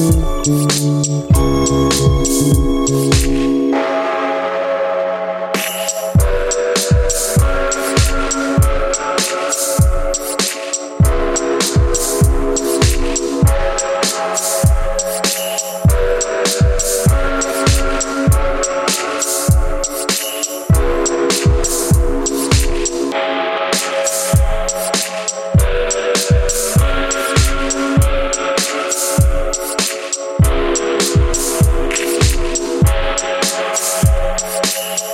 you. Thank you.